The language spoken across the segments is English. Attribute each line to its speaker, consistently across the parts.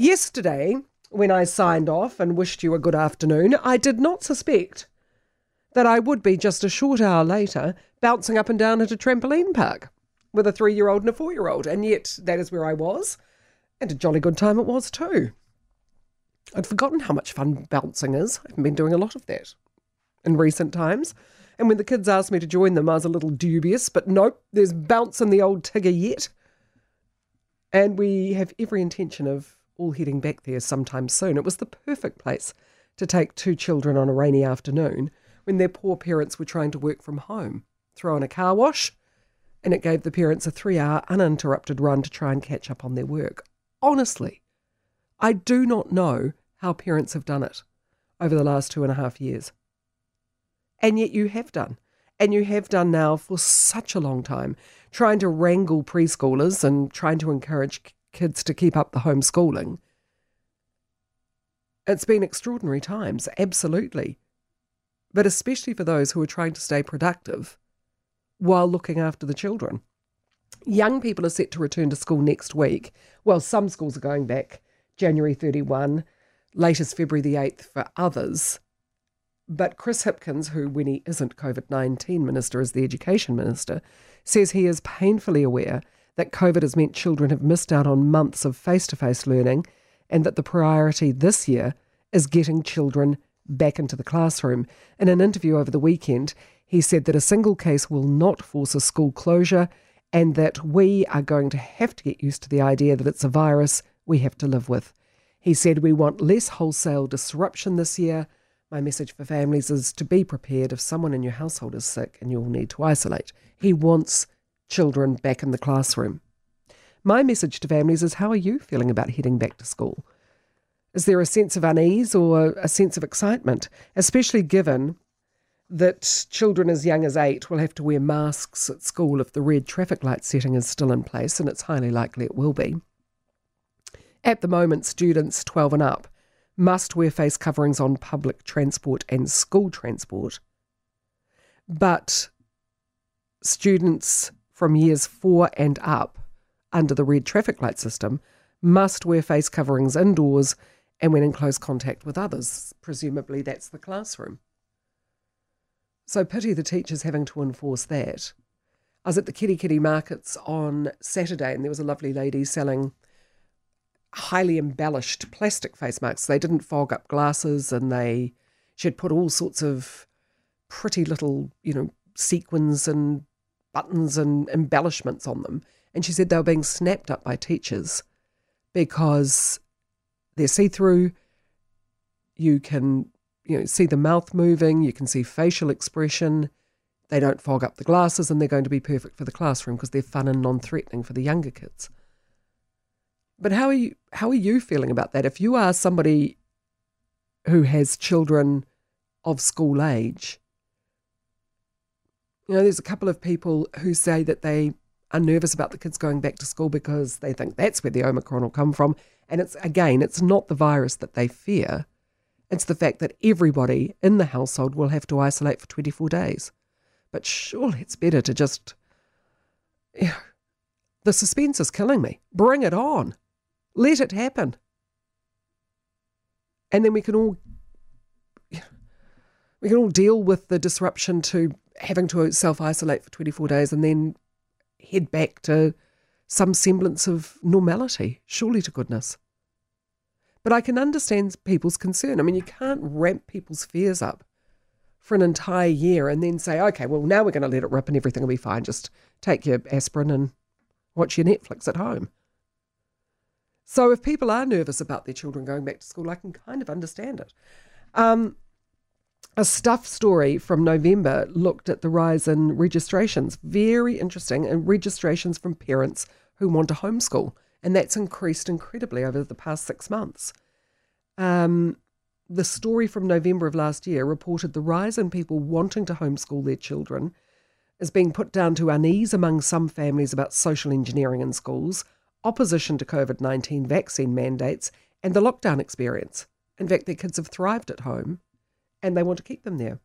Speaker 1: Yesterday, when I signed off and wished you a good afternoon, I did not suspect that I would be just a short hour later bouncing up and down at a trampoline park with a three year old and a four year old. And yet, that is where I was. And a jolly good time it was, too. I'd forgotten how much fun bouncing is. I've been doing a lot of that in recent times. And when the kids asked me to join them, I was a little dubious, but nope, there's bounce in the old Tigger yet. And we have every intention of all heading back there sometime soon. It was the perfect place to take two children on a rainy afternoon when their poor parents were trying to work from home. Throw in a car wash, and it gave the parents a three hour uninterrupted run to try and catch up on their work. Honestly, I do not know how parents have done it over the last two and a half years. And yet you have done. And you have done now for such a long time, trying to wrangle preschoolers and trying to encourage kids to keep up the homeschooling. It's been extraordinary times, absolutely. But especially for those who are trying to stay productive while looking after the children. Young people are set to return to school next week. Well, some schools are going back January 31, latest February the 8th for others. But Chris Hipkins, who, when he isn't COVID 19 minister, is the education minister, says he is painfully aware that COVID has meant children have missed out on months of face to face learning and that the priority this year is getting children back into the classroom. In an interview over the weekend, he said that a single case will not force a school closure and that we are going to have to get used to the idea that it's a virus we have to live with. He said we want less wholesale disruption this year my message for families is to be prepared if someone in your household is sick and you'll need to isolate. He wants children back in the classroom. My message to families is how are you feeling about heading back to school? Is there a sense of unease or a sense of excitement, especially given that children as young as eight will have to wear masks at school if the red traffic light setting is still in place, and it's highly likely it will be? At the moment, students 12 and up must wear face coverings on public transport and school transport. But students from years four and up under the red traffic light system must wear face coverings indoors and when in close contact with others. Presumably, that's the classroom. So, pity the teachers having to enforce that. I was at the Kerikeri markets on Saturday and there was a lovely lady selling highly embellished plastic face masks. They didn't fog up glasses and they she had put all sorts of pretty little, you know, sequins and buttons and embellishments on them. And she said they were being snapped up by teachers because they're see through. You can, you know, see the mouth moving, you can see facial expression. They don't fog up the glasses and they're going to be perfect for the classroom because they're fun and non threatening for the younger kids. But how are you how are you feeling about that? If you are somebody who has children of school age, you know, there's a couple of people who say that they are nervous about the kids going back to school because they think that's where the Omicron will come from. And it's again, it's not the virus that they fear. It's the fact that everybody in the household will have to isolate for 24 days. But surely it's better to just. Yeah, the suspense is killing me. Bring it on. Let it happen. And then we can all we can all deal with the disruption to having to self isolate for 24 days and then head back to some semblance of normality, surely to goodness. But I can understand people's concern. I mean, you can't ramp people's fears up for an entire year and then say, okay, well, now we're going to let it rip and everything will be fine. Just take your aspirin and watch your Netflix at home. So if people are nervous about their children going back to school, I can kind of understand it. Um, a stuff story from November looked at the rise in registrations. Very interesting, and registrations from parents who want to homeschool. And that's increased incredibly over the past six months. Um, the story from November of last year reported the rise in people wanting to homeschool their children is being put down to unease among some families about social engineering in schools, opposition to COVID 19 vaccine mandates, and the lockdown experience. In fact, their kids have thrived at home and they want to keep them there.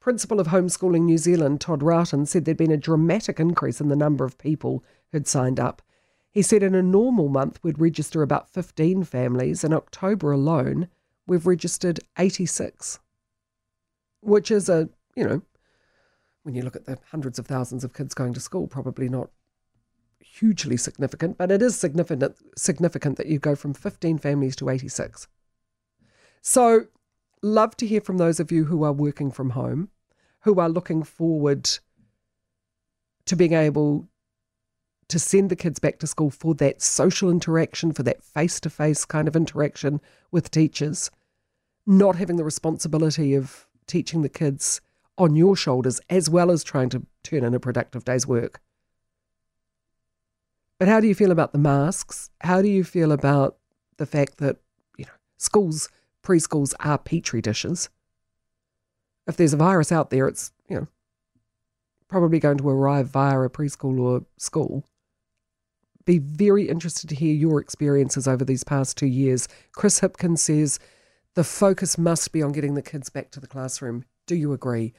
Speaker 1: Principal of Homeschooling New Zealand, Todd Roughton, said there'd been a dramatic increase in the number of people who'd signed up. He said in a normal month, we'd register about 15 families. In October alone, we've registered 86, which is a, you know, when you look at the hundreds of thousands of kids going to school, probably not hugely significant, but it is significant significant that you go from 15 families to 86. So, love to hear from those of you who are working from home, who are looking forward to being able to send the kids back to school for that social interaction, for that face to face kind of interaction with teachers, not having the responsibility of teaching the kids on your shoulders as well as trying to turn in a productive day's work. But how do you feel about the masks? How do you feel about the fact that, you know, schools, preschools are petri dishes? If there's a virus out there, it's, you know, probably going to arrive via a preschool or school. Be very interested to hear your experiences over these past two years. Chris Hipkins says the focus must be on getting the kids back to the classroom. Do you agree?